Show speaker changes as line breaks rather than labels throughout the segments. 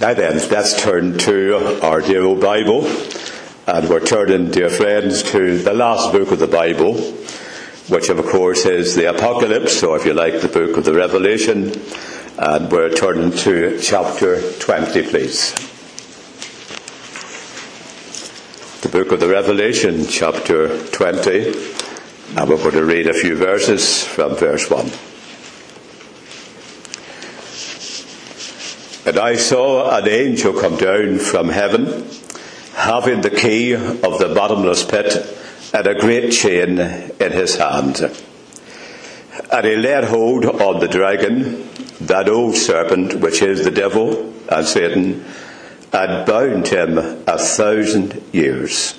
Now then, let's turn to our dear old Bible. And we're turning, dear friends, to the last book of the Bible, which of course is the Apocalypse, or if you like, the book of the Revelation. And we're turning to chapter 20, please. The book of the Revelation, chapter 20. And we're going to read a few verses from verse 1. And I saw an angel come down from heaven, having the key of the bottomless pit and a great chain in his hand. And he laid hold on the dragon, that old serpent, which is the devil and Satan, and bound him a thousand years,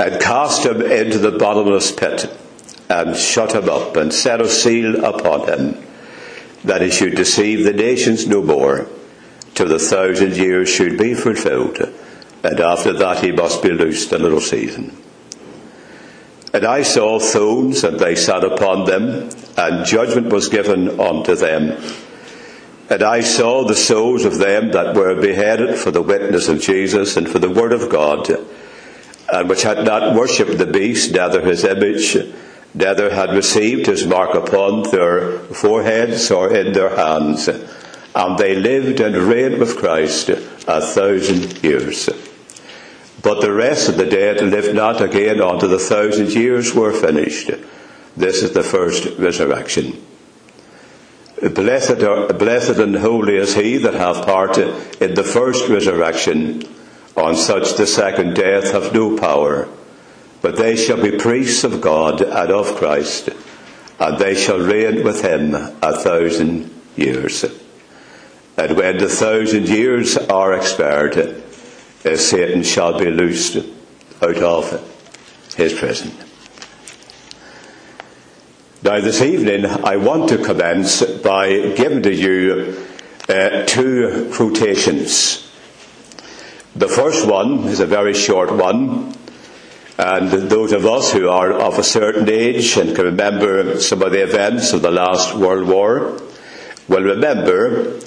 and cast him into the bottomless pit, and shut him up, and set a seal upon him that he should deceive the nations no more, till the thousand years should be fulfilled, and after that he must be loosed a little season. And I saw thrones, and they sat upon them, and judgment was given unto them. And I saw the souls of them that were beheaded for the witness of Jesus and for the word of God, and which had not worshipped the beast, neither his image, neither had received his mark upon their foreheads or in their hands. And they lived and reigned with Christ a thousand years. But the rest of the dead lived not again until the thousand years were finished. This is the first resurrection. Blessed, are, blessed and holy is he that hath part in the first resurrection. On such the second death hath no power but they shall be priests of God and of Christ, and they shall reign with him a thousand years. And when the thousand years are expired, Satan shall be loosed out of his prison. Now, this evening, I want to commence by giving to you uh, two quotations. The first one is a very short one, and those of us who are of a certain age and can remember some of the events of the last World War will remember uh,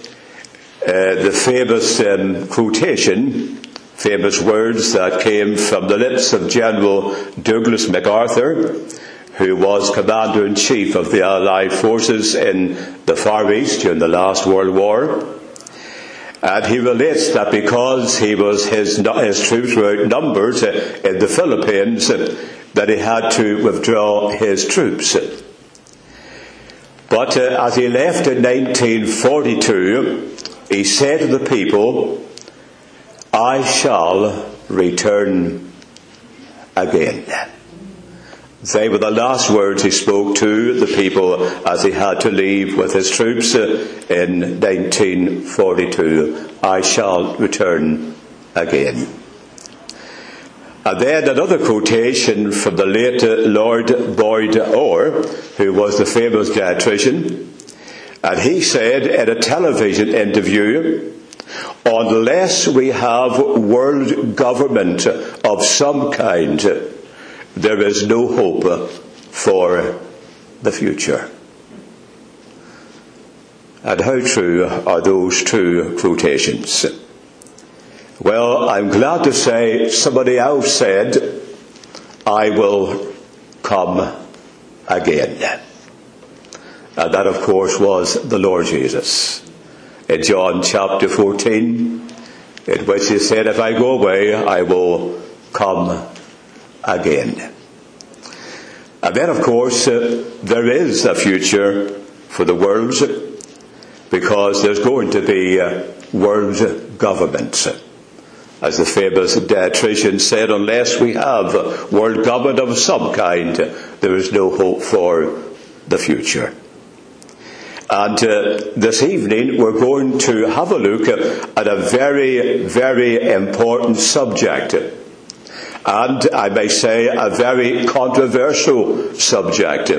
the famous um, quotation, famous words that came from the lips of General Douglas MacArthur, who was Commander in Chief of the Allied forces in the Far East during the last World War. And he relates that because he was his, his troops were outnumbered in the Philippines, that he had to withdraw his troops. But uh, as he left in 1942, he said to the people, I shall return again. They were the last words he spoke to the people as he had to leave with his troops uh, in 1942. I shall return again. And then another quotation from the late Lord Boyd Orr, who was the famous dietitian, and he said in a television interview, unless we have world government of some kind, there is no hope for the future. And how true are those two quotations? Well, I'm glad to say somebody else said, I will come again. And that, of course, was the Lord Jesus. In John chapter 14, in which he said, If I go away, I will come again. And then, of course, uh, there is a future for the world because there's going to be uh, world governments. As the famous dietitian said, unless we have world government of some kind, there is no hope for the future. And uh, this evening we're going to have a look at a very, very important subject and I may say a very controversial subject.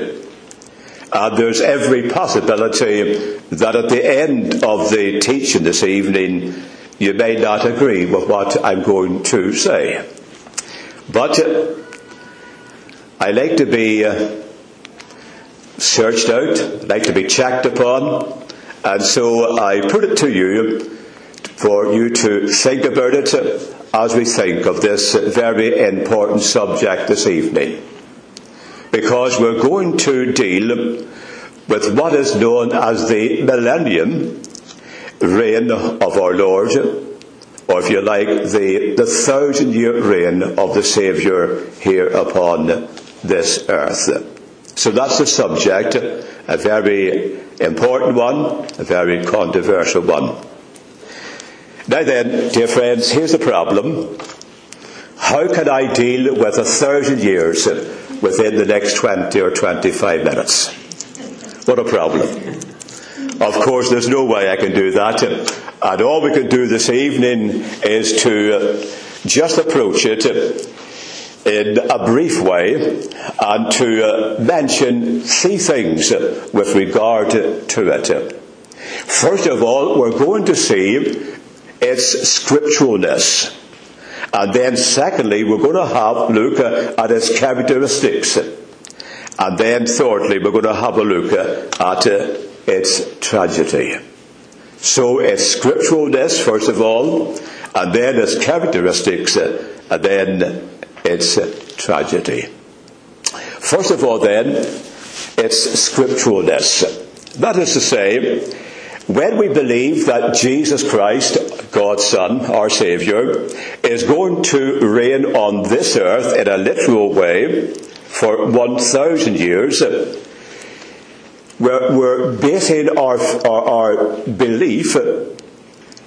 And there's every possibility that at the end of the teaching this evening, you may not agree with what I'm going to say. But I like to be uh, searched out, like to be checked upon, and so I put it to you for you to think about it as we think of this very important subject this evening. Because we're going to deal with what is known as the millennium reign of our Lord, or if you like, the, the thousand year reign of the Saviour here upon this earth. So that's the subject, a very important one, a very controversial one. Now then, dear friends, here's the problem. How can I deal with a thousand years within the next 20 or 25 minutes? What a problem. Of course, there's no way I can do that. And all we can do this evening is to just approach it in a brief way and to uh, mention three things with regard to it. First of all, we're going to see its scripturalness. And then secondly, we're going to have a look at its characteristics. And then thirdly, we're going to have a look at its tragedy. So its scripturalness, first of all, and then its characteristics, and then its a tragedy. First of all, then, its scripturalness. That is to say, when we believe that Jesus Christ, God's Son, our Saviour, is going to reign on this earth in a literal way for 1,000 years, we're, we're basing our, our, our belief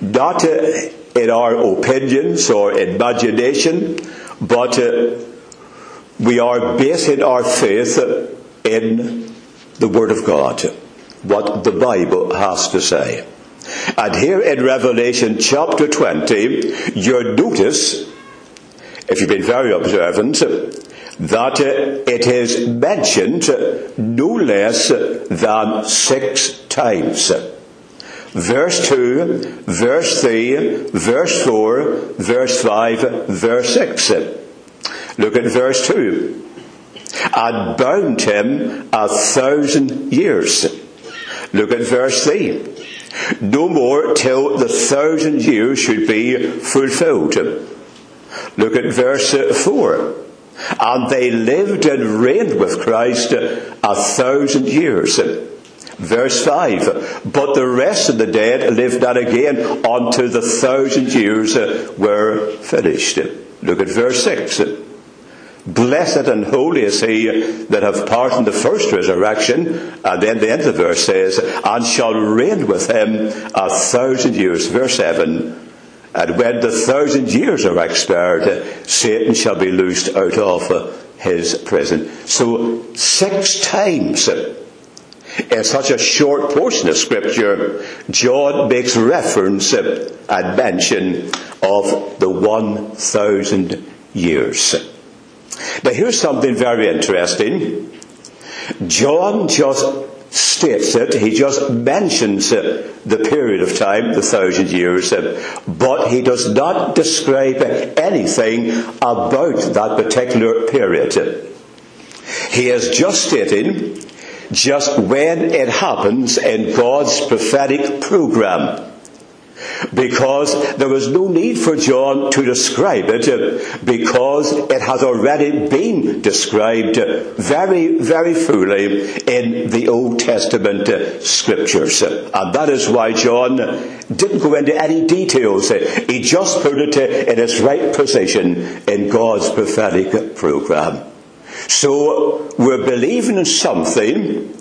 not in our opinions or imagination, but uh, we are basing our faith in the Word of God what the Bible has to say. And here in Revelation chapter 20, you'll notice, if you've been very observant, that it is mentioned no less than six times. Verse 2, verse 3, verse 4, verse 5, verse 6. Look at verse 2. And bound him a thousand years. Look at verse 3. No more till the thousand years should be fulfilled. Look at verse 4. And they lived and reigned with Christ a thousand years. Verse 5. But the rest of the dead lived not again until the thousand years uh, were finished. Look at verse 6. Blessed and holy is he that have part in the first resurrection. And then the end of the verse says, and shall reign with him a thousand years. Verse 7. And when the thousand years are expired, Satan shall be loosed out of his prison. So six times in such a short portion of scripture, John makes reference and mention of the 1,000 years. Now here's something very interesting. John just states it, he just mentions the period of time, the thousand years, but he does not describe anything about that particular period. He is just stating just when it happens in God's prophetic program because there was no need for John to describe it because it has already been described very, very fully in the Old Testament scriptures. And that is why John didn't go into any details. He just put it in its right position in God's prophetic program. So we're believing in something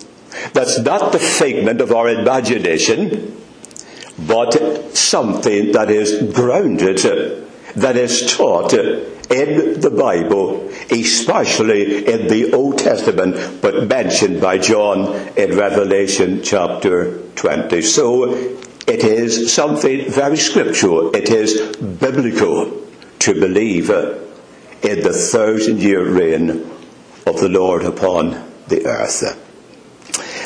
that's not the figment of our imagination, but something that is grounded, that is taught in the Bible, especially in the Old Testament, but mentioned by John in Revelation chapter 20. So it is something very scriptural. It is biblical to believe in the thousand year reign of the Lord upon the earth.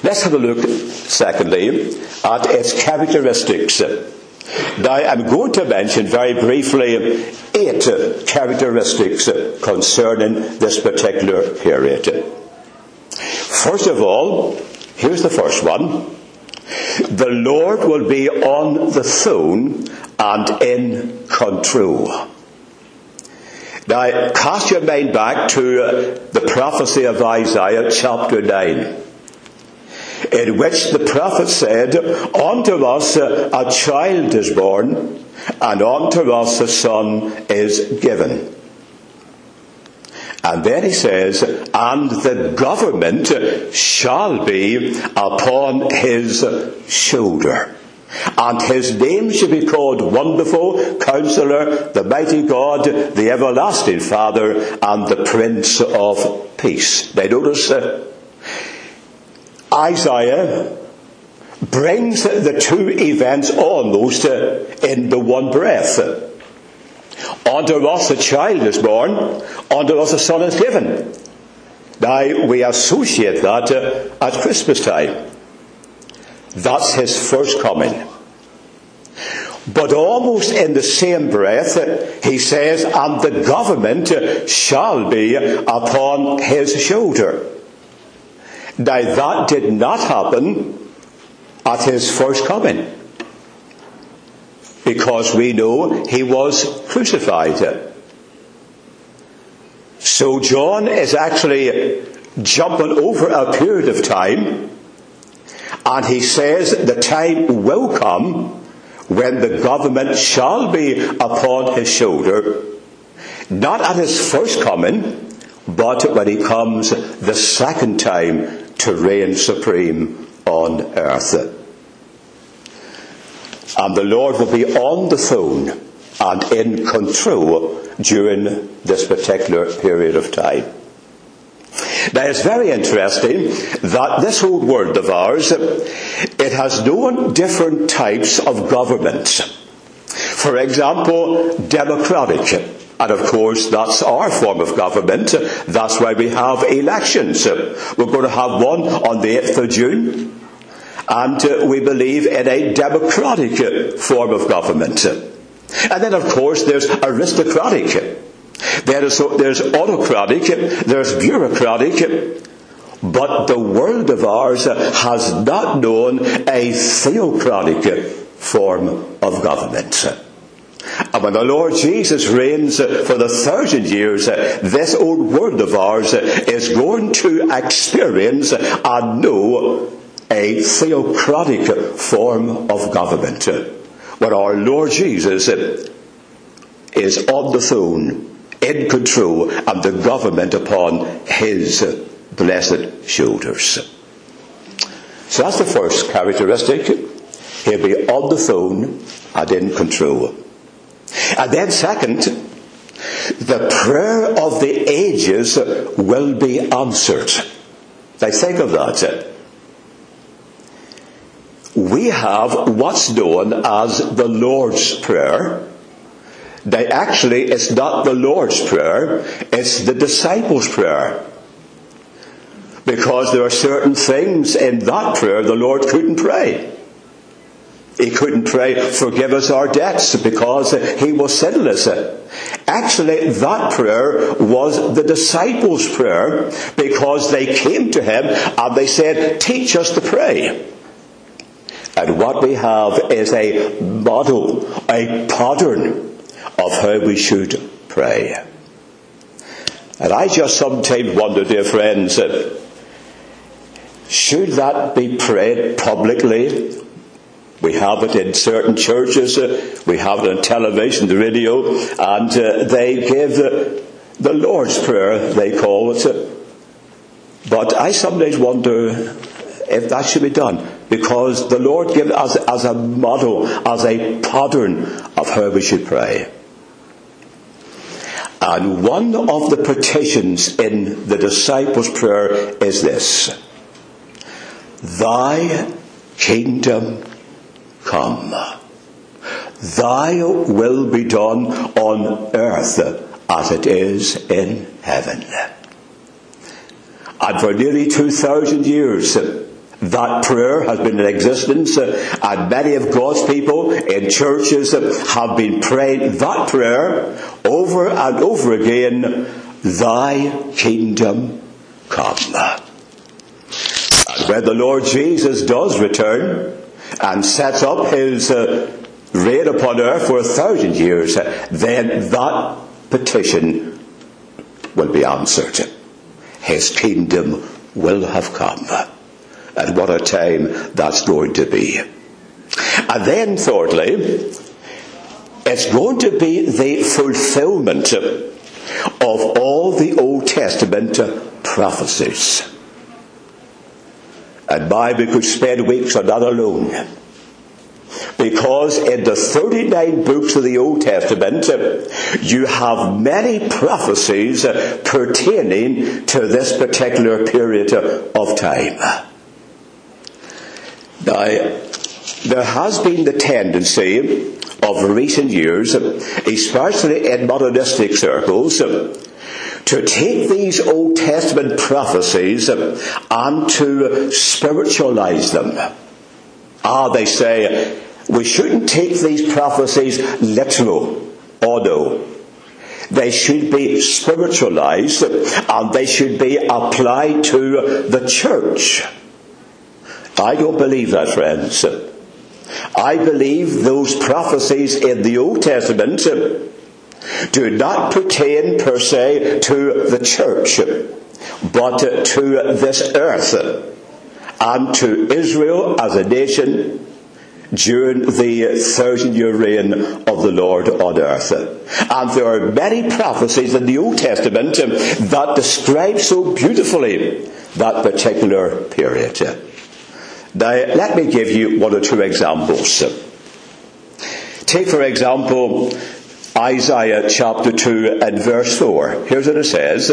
Let's have a look, secondly, at its characteristics. Now, I'm going to mention very briefly eight characteristics concerning this particular period. First of all, here's the first one. The Lord will be on the throne and in control. Now, cast your mind back to the prophecy of Isaiah chapter 9 in which the prophet said, Unto us a child is born, and unto us a son is given. And then he says, and the government shall be upon his shoulder. And his name shall be called Wonderful, Counselor, the Mighty God, the Everlasting Father, and the Prince of Peace. Now notice uh, Isaiah brings the two events almost uh, in the one breath. Unto us a child is born, unto us a son is given. Now we associate that uh, at Christmas time. That's his first coming. But almost in the same breath, he says, and the government shall be upon his shoulder. Now that did not happen at his first coming. Because we know he was crucified. So John is actually jumping over a period of time and he says the time will come when the government shall be upon his shoulder, not at his first coming, but when he comes the second time to reign supreme on earth. And the Lord will be on the throne and in control during this particular period of time. Now it's very interesting that this old world of ours, it has known different types of governments. For example, democratic. And of course, that's our form of government. That's why we have elections. We're going to have one on the 8th of June. And uh, we believe in a democratic form of government. And then, of course, there's aristocratic. There is, there's autocratic, there's bureaucratic, but the world of ours has not known a theocratic form of government. And when the Lord Jesus reigns for the thousand years, this old world of ours is going to experience and know a theocratic form of government. When our Lord Jesus is on the throne in control and the government upon his blessed shoulders. So that's the first characteristic. He'll be on the throne and in control. And then second, the prayer of the ages will be answered. Now think of that. We have what's known as the Lord's Prayer, they actually, it's not the Lord's Prayer, it's the disciples' prayer. Because there are certain things in that prayer the Lord couldn't pray. He couldn't pray, forgive us our debts, because he was sinless. Actually, that prayer was the disciples' prayer, because they came to him and they said, teach us to pray. And what we have is a model, a pattern of how we should pray. And I just sometimes wonder, dear friends, should that be prayed publicly? We have it in certain churches, uh, we have it on television, the radio, and uh, they give the, the Lord's Prayer, they call it. But I sometimes wonder if that should be done, because the Lord gives us as a model, as a pattern of how we should pray. And one of the petitions in the disciples' prayer is this Thy kingdom come. Thy will be done on earth as it is in heaven. And for nearly 2,000 years, that prayer has been in existence, uh, and many of God's people in churches have been praying that prayer over and over again Thy kingdom come. And when the Lord Jesus does return and sets up his uh, reign upon earth for a thousand years, then that petition will be answered. His kingdom will have come. And what a time that's going to be. And then, thirdly, it's going to be the fulfillment of all the Old Testament prophecies. And my, we could spend weeks on that alone. Because in the 39 books of the Old Testament, you have many prophecies pertaining to this particular period of time. Now, there has been the tendency of recent years, especially in modernistic circles, to take these Old Testament prophecies and to spiritualize them. Ah, they say, we shouldn't take these prophecies literal. Oh no. They should be spiritualized and they should be applied to the church. I don't believe that, friends. I believe those prophecies in the Old Testament do not pertain per se to the church, but to this earth and to Israel as a nation during the thousand year reign of the Lord on earth. And there are many prophecies in the Old Testament that describe so beautifully that particular period. Now, let me give you one or two examples. Take, for example, Isaiah chapter 2 and verse 4. Here's what it says.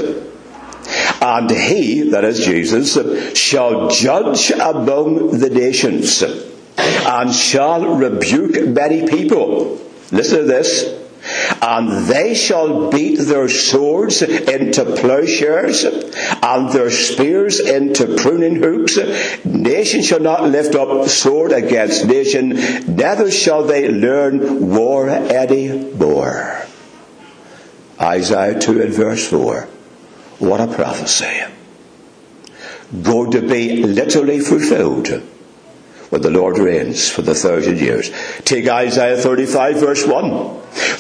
And he, that is Jesus, shall judge among the nations and shall rebuke many people. Listen to this. And they shall beat their swords into plowshares and their spears into pruning hooks. Nation shall not lift up sword against nation, neither shall they learn war any more. Isaiah 2 and verse 4. What a prophecy. Going to be literally fulfilled when the Lord reigns for the thousand years. Take Isaiah 35 verse 1.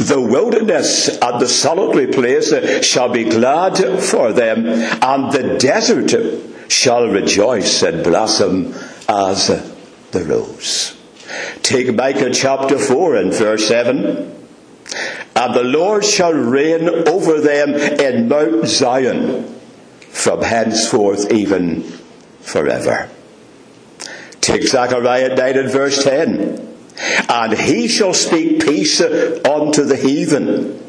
The wilderness and the solitary place shall be glad for them, and the desert shall rejoice and blossom as the rose. Take Micah chapter 4 and verse 7. And the Lord shall reign over them in Mount Zion from henceforth even forever. Take Zechariah 9 and verse 10. And he shall speak peace unto the heathen.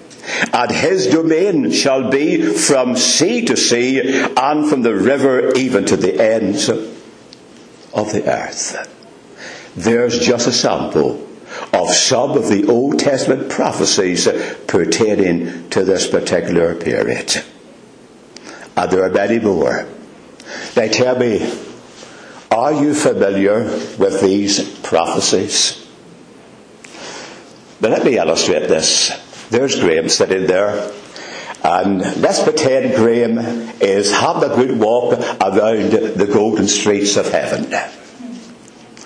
And his domain shall be from sea to sea and from the river even to the ends of the earth. There's just a sample of some of the Old Testament prophecies pertaining to this particular period. And there are many more. They tell me are you familiar with these prophecies? But let me illustrate this. There's Graham sitting there. And let's pretend Graham is having a good walk around the golden streets of heaven.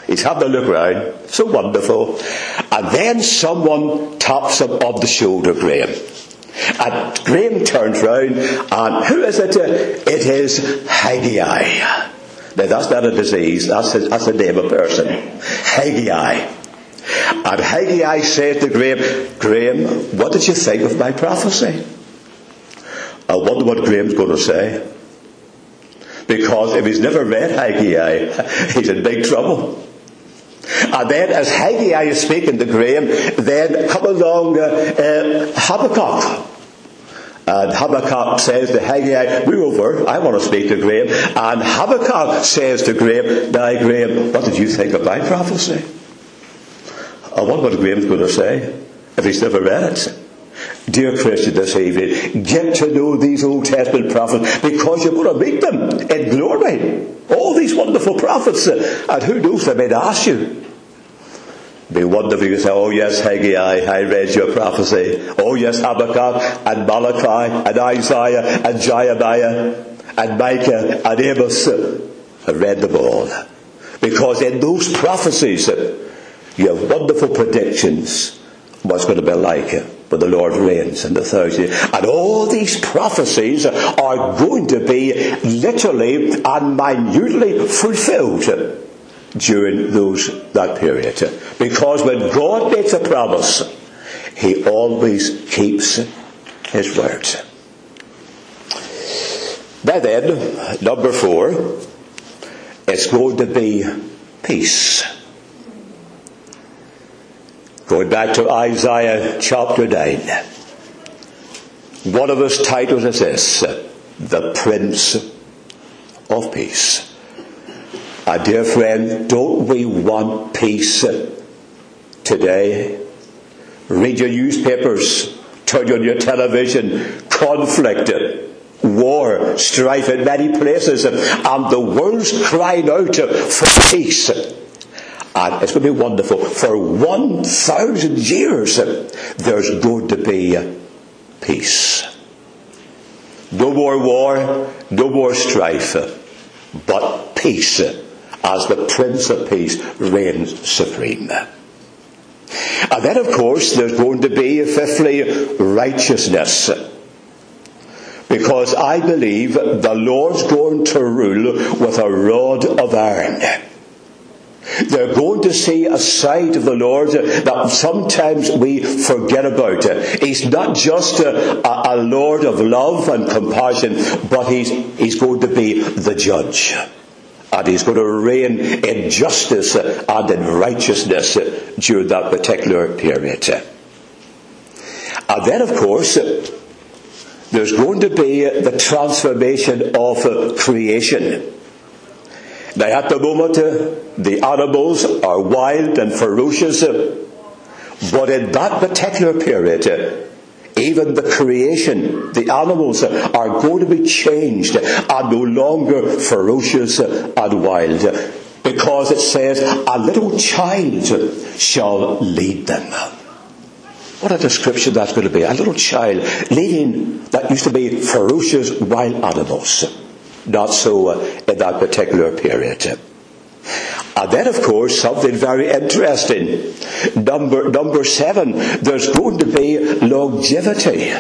He's having a look around. So wonderful. And then someone taps him on the shoulder, Graham. And Graham turns round, and who is it? It is Haggai. Now that's not a disease, that's a, that's a name of a person. Haggai. And Haggai said to Graham, Graham, what did you think of my prophecy? I wonder what Graham's going to say. Because if he's never read Haggai, he's in big trouble. And then as Haggai is speaking to Graham, then come along uh, uh, Habakkuk. And Habakkuk says to Haggai, we're over, I want to speak to Graham. And Habakkuk says to Graham, now Graham, what did you think of my prophecy? I wonder what Graham's going to say if he's never read it. Dear Christian this evening, get to know these Old Testament prophets because you're going to meet them in glory. All these wonderful prophets. And who knows, they may ask you, be wonderful if you say, oh yes, Haggai, I read your prophecy. Oh yes, Habakkuk and Malachi and Isaiah and Jeremiah and Micah and Amos. I read them all. Because in those prophecies, You have wonderful predictions what's going to be like when the Lord reigns in the thousand And all these prophecies are going to be literally and minutely fulfilled during those that period. Because when God makes a promise, He always keeps His word. By then, number four, it's going to be peace. Going back to Isaiah chapter 9. One of his titles is this, The Prince of Peace. Uh, dear friend, don't we want peace today? Read your newspapers, turn on your television, conflict, war, strife in many places, and the world's crying out for peace. And it's going to be wonderful. For 1,000 years, there's going to be peace. No more war, no more strife, but peace as the Prince of Peace reigns supreme. And then, of course, there's going to be, fifthly, righteousness. Because I believe the Lord's going to rule with a rod of iron. They're going to see a side of the Lord that sometimes we forget about. He's not just a, a, Lord of love and compassion, but he's, he's going to be the judge. And he's going to reign in justice and in righteousness during that particular period. And then, of course, there's going to be the transformation of creation. Now, at the moment, the animals are wild and ferocious, but in that particular period, even the creation, the animals are going to be changed and no longer ferocious and wild. Because it says, a little child shall lead them. What a description that's going to be. A little child leading that used to be ferocious wild animals. Not so uh, in that particular period. Uh, and then, of course, something very interesting. Number, number seven, there's going to be longevity.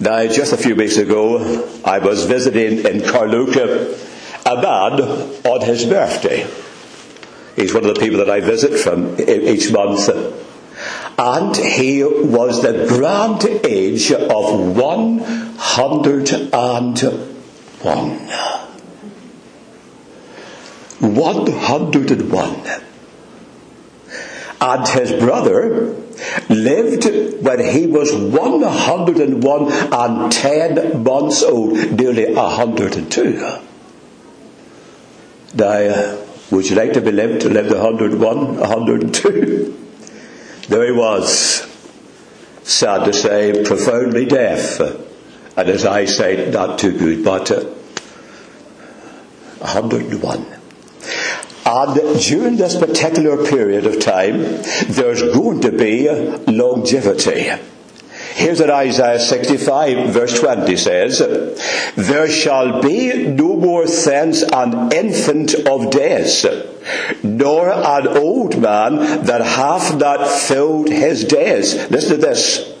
Now, just a few weeks ago, I was visiting in Carluke a man on his birthday. He's one of the people that I visit from each month. And he was the grand age of 101. 101. And his brother lived when he was 101 and 10 months old, nearly 102. Now, would you like to be lived to live 101, 102? There he was, sad to say, profoundly deaf, and his eyesight not too good, but uh, 101. And during this particular period of time, there's going to be longevity. Here's what Isaiah 65 verse 20 says, There shall be no more thence an infant of days, nor an old man that hath not filled his days. Listen to this.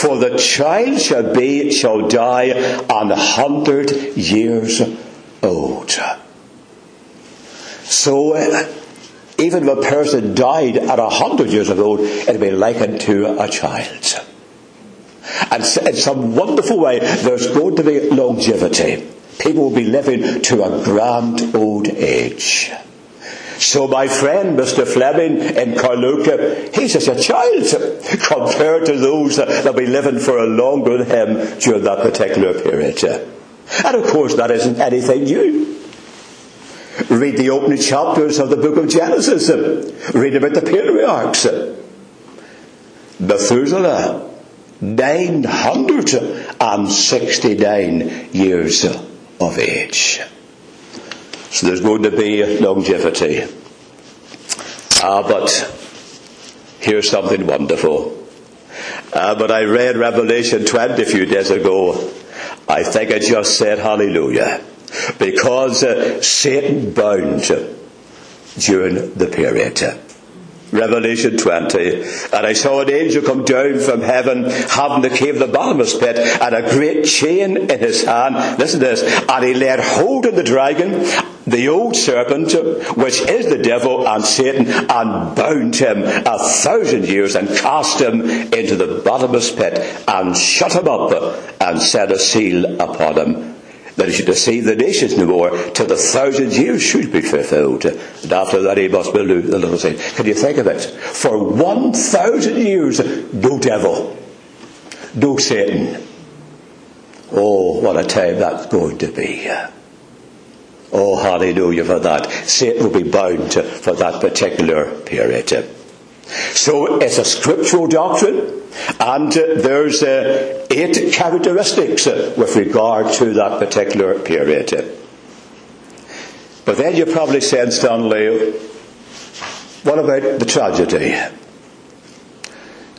For the child shall be, shall die an hundred years old. So, even if a person died at a hundred years of old, it'd be likened to a child. And in some wonderful way, there's going to be longevity. People will be living to a grand old age. So my friend, Mr. Fleming in Carluke, he's just a child compared to those that will be living for a longer than him during that particular period. And of course, that isn't anything new. Read the opening chapters of the book of Genesis. Read about the patriarchs. Methuselah, 969 years of age. So there's going to be longevity. Ah, but here's something wonderful. Uh, but I read Revelation 20 a few days ago. I think I just said hallelujah. Because uh, Satan bound during the period. Revelation 20. And I saw an angel come down from heaven, having the key of the bottomless pit, and a great chain in his hand. Listen to this. And he laid hold of the dragon, the old serpent, which is the devil and Satan, and bound him a thousand years, and cast him into the bottomless pit, and shut him up, and set a seal upon him that he should deceive the nations no more till the thousand years should be fulfilled. And after that he must build the little city. Can you think of it? For one thousand years, no devil, no Satan. Oh, what a time that's going to be. Oh, hallelujah for that. Satan will be bound for that particular period. So it's a scriptural doctrine, and uh, there's uh, eight characteristics uh, with regard to that particular period. But then you probably said, Stanley, what about the tragedy?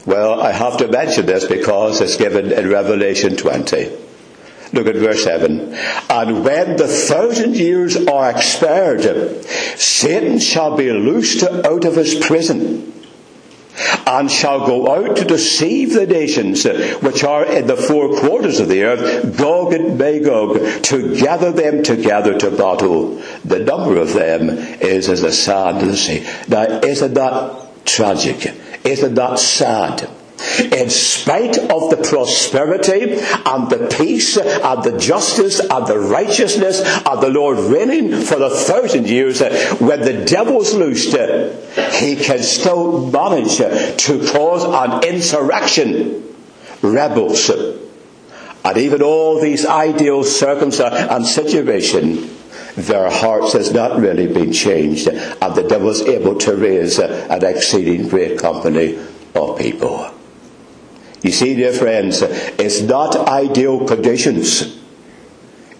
Well, I have to mention this because it's given in Revelation 20. Look at verse 7. And when the thousand years are expired, Satan shall be loosed out of his prison and shall go out to deceive the nations which are in the four quarters of the earth, Gog and Magog, to gather them together to battle. The number of them is as the sand of the sea. Now, isn't that tragic? Isn't that sad? In spite of the prosperity and the peace and the justice and the righteousness of the Lord reigning for a thousand years, uh, when the devil's loosed, uh, he can still manage to cause an insurrection, rebels, and even all these ideal circumstances uh, and situation their hearts has not really been changed, and the devil's able to raise an exceeding great company of people. You see, dear friends, it's not ideal conditions.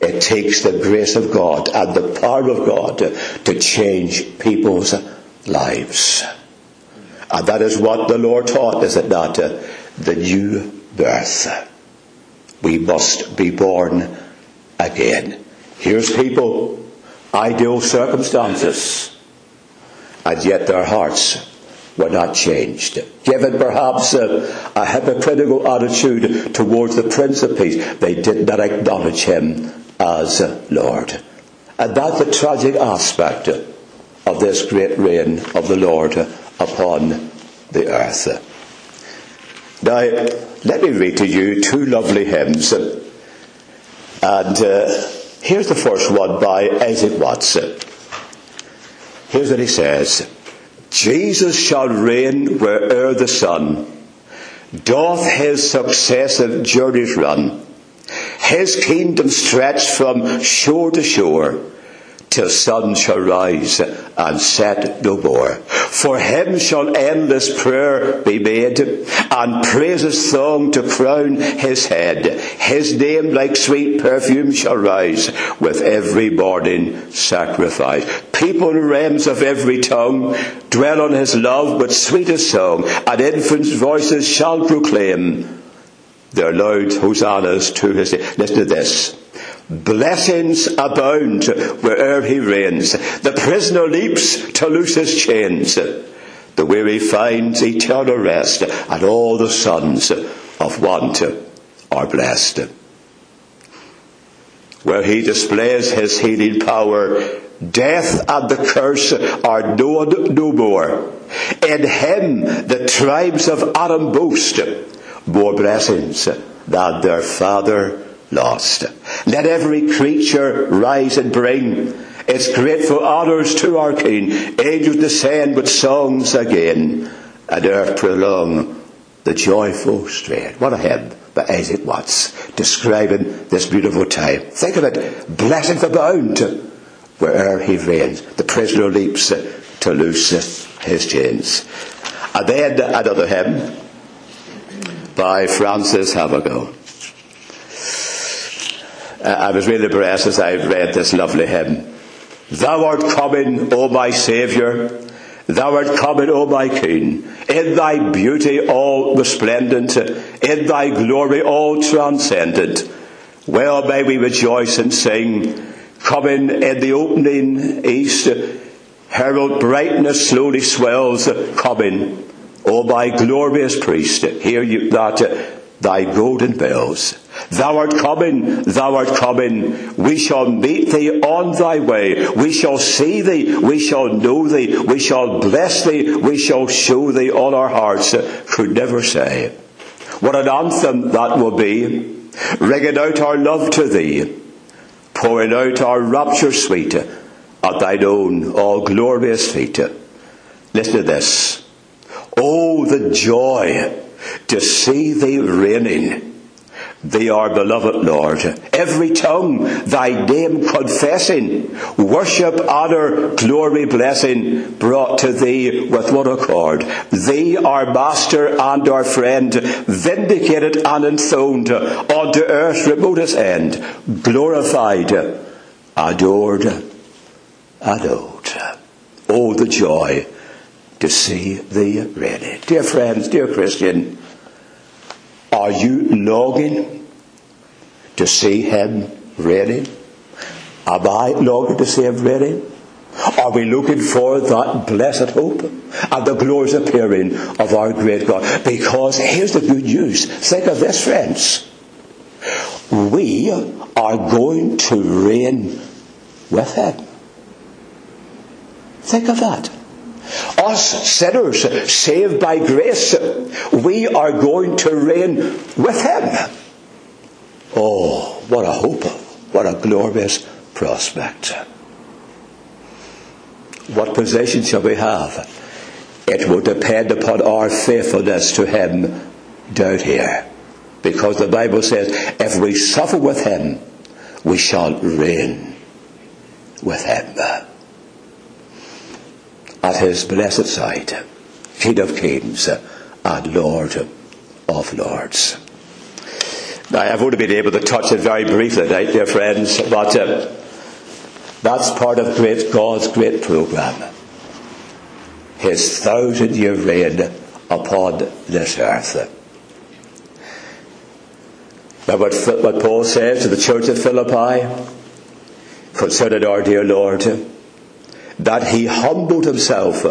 It takes the grace of God and the power of God to change people's lives. And that is what the Lord taught, is it not? The new birth. We must be born again. Here's people, ideal circumstances, and yet their hearts were not changed. Given perhaps a, a, hypocritical attitude towards the Prince of Peace, they did not acknowledge him as Lord. And that's the tragic aspect of this great reign of the Lord upon the earth. Now, let me read to you two lovely hymns. And uh, here's the first one by Isaac Watts. Here's what he says. Jesus shall reign where'er the sun doth his successive journeys run. His kingdom stretched from shore to shore till sun shall rise and set no more. For him shall endless prayer be made, and praises song to crown his head. His name like sweet perfume shall rise with every morning sacrifice. People in realms of every tongue dwell on his love with sweetest song, and infants' voices shall proclaim their loud hosannas to his name. Listen to this. Blessings abound where'er he reigns. The prisoner leaps to loose his chains. The weary finds eternal rest, and all the sons of want are blessed. Where he displays his healing power, death and the curse are known no more. In him the tribes of Adam boast more blessings than their father lost. Let every creature rise and bring its grateful honours to our King. Angels descend with songs again, and earth prolong the joyful strain. What a hymn by Isaac Watts, describing this beautiful time. Think of it. Blessings abound where'er he reigns. The prisoner leaps to loose his chains. And then another hymn by Frances Havergal. I was really blessed as I read this lovely hymn. Thou art coming, O my Saviour. Thou art coming, O my King. In thy beauty all resplendent. In thy glory all transcendent. Well may we rejoice and sing. Coming in the opening east. Herald brightness slowly swells, coming. O my glorious priest, hear you that uh, thy golden bells. Thou art coming, thou art coming. We shall meet thee on thy way. We shall see thee, we shall know thee, we shall bless thee, we shall show thee all our hearts could never say. What an anthem that will be, ringing out our love to thee, pouring out our rapture sweet at thine own all glorious feet. Listen to this. Oh, the joy to see thee reigning. Thee our beloved Lord. Every tongue thy name confessing, worship, honour, glory, blessing brought to thee with one accord. Thee our master and our friend, vindicated and enthroned unto earth's remotest end, glorified, adored, adored. Oh, the joy to see thee ready. Dear friends, dear Christian, are you longing to see him ready? Am I longing to see him ready? Are we looking for that blessed hope and the glorious appearing of our great God? Because here's the good news. Think of this, friends. We are going to reign with him. Think of that. Us sinners, saved by grace, we are going to reign with Him. Oh, what a hope, what a glorious prospect. What position shall we have? It will depend upon our faithfulness to Him down here. Because the Bible says, if we suffer with Him, we shall reign with Him at his blessed side, King of kings and Lord of lords. Now, I've only been able to touch it very briefly tonight, dear friends, but uh, that's part of great God's great program. His thousand year reign upon this earth. Now, what, what Paul says to the church of Philippi concerning our dear Lord, that he humbled himself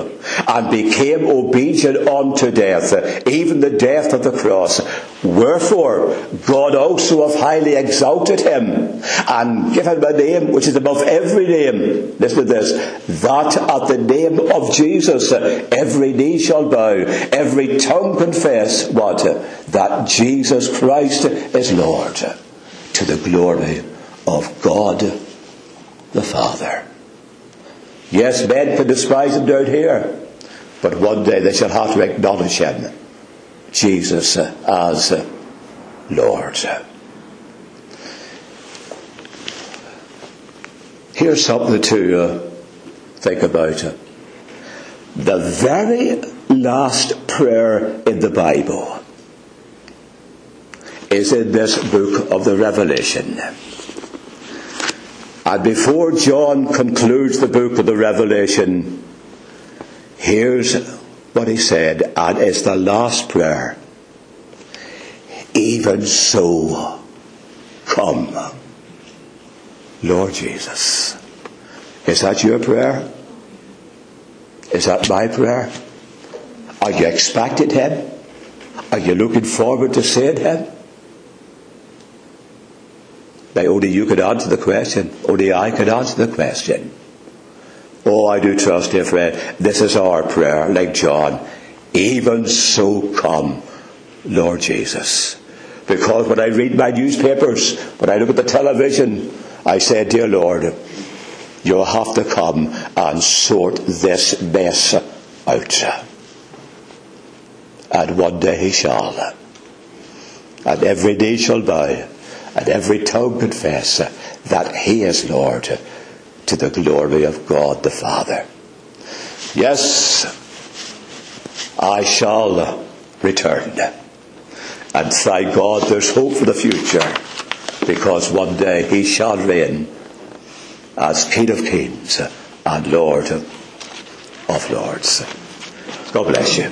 and became obedient unto death, even the death of the cross. Wherefore God also hath highly exalted him and given him a name which is above every name. Listen to this. That at the name of Jesus every knee shall bow, every tongue confess what? That Jesus Christ is Lord to the glory of God the Father. Yes, men can despise him down here, but one day they shall have to acknowledge him, Jesus, as Lord. Here's something to uh, think about. The very last prayer in the Bible is in this book of the Revelation. And before John concludes the book of the Revelation, here's what he said, and it's the last prayer. Even so, come, Lord Jesus. Is that your prayer? Is that my prayer? Are you expecting Him? Are you looking forward to seeing Him? Now, only you could answer the question. Only I could answer the question. Oh, I do trust, dear friend, this is our prayer, like John. Even so come, Lord Jesus. Because when I read my newspapers, when I look at the television, I say, Dear Lord, you'll have to come and sort this mess out. And one day he shall. And every day shall bow and every tongue confess that He is Lord to the glory of God the Father. Yes, I shall return. And thank God there's hope for the future because one day He shall reign as King of Kings and Lord of Lords. God bless you.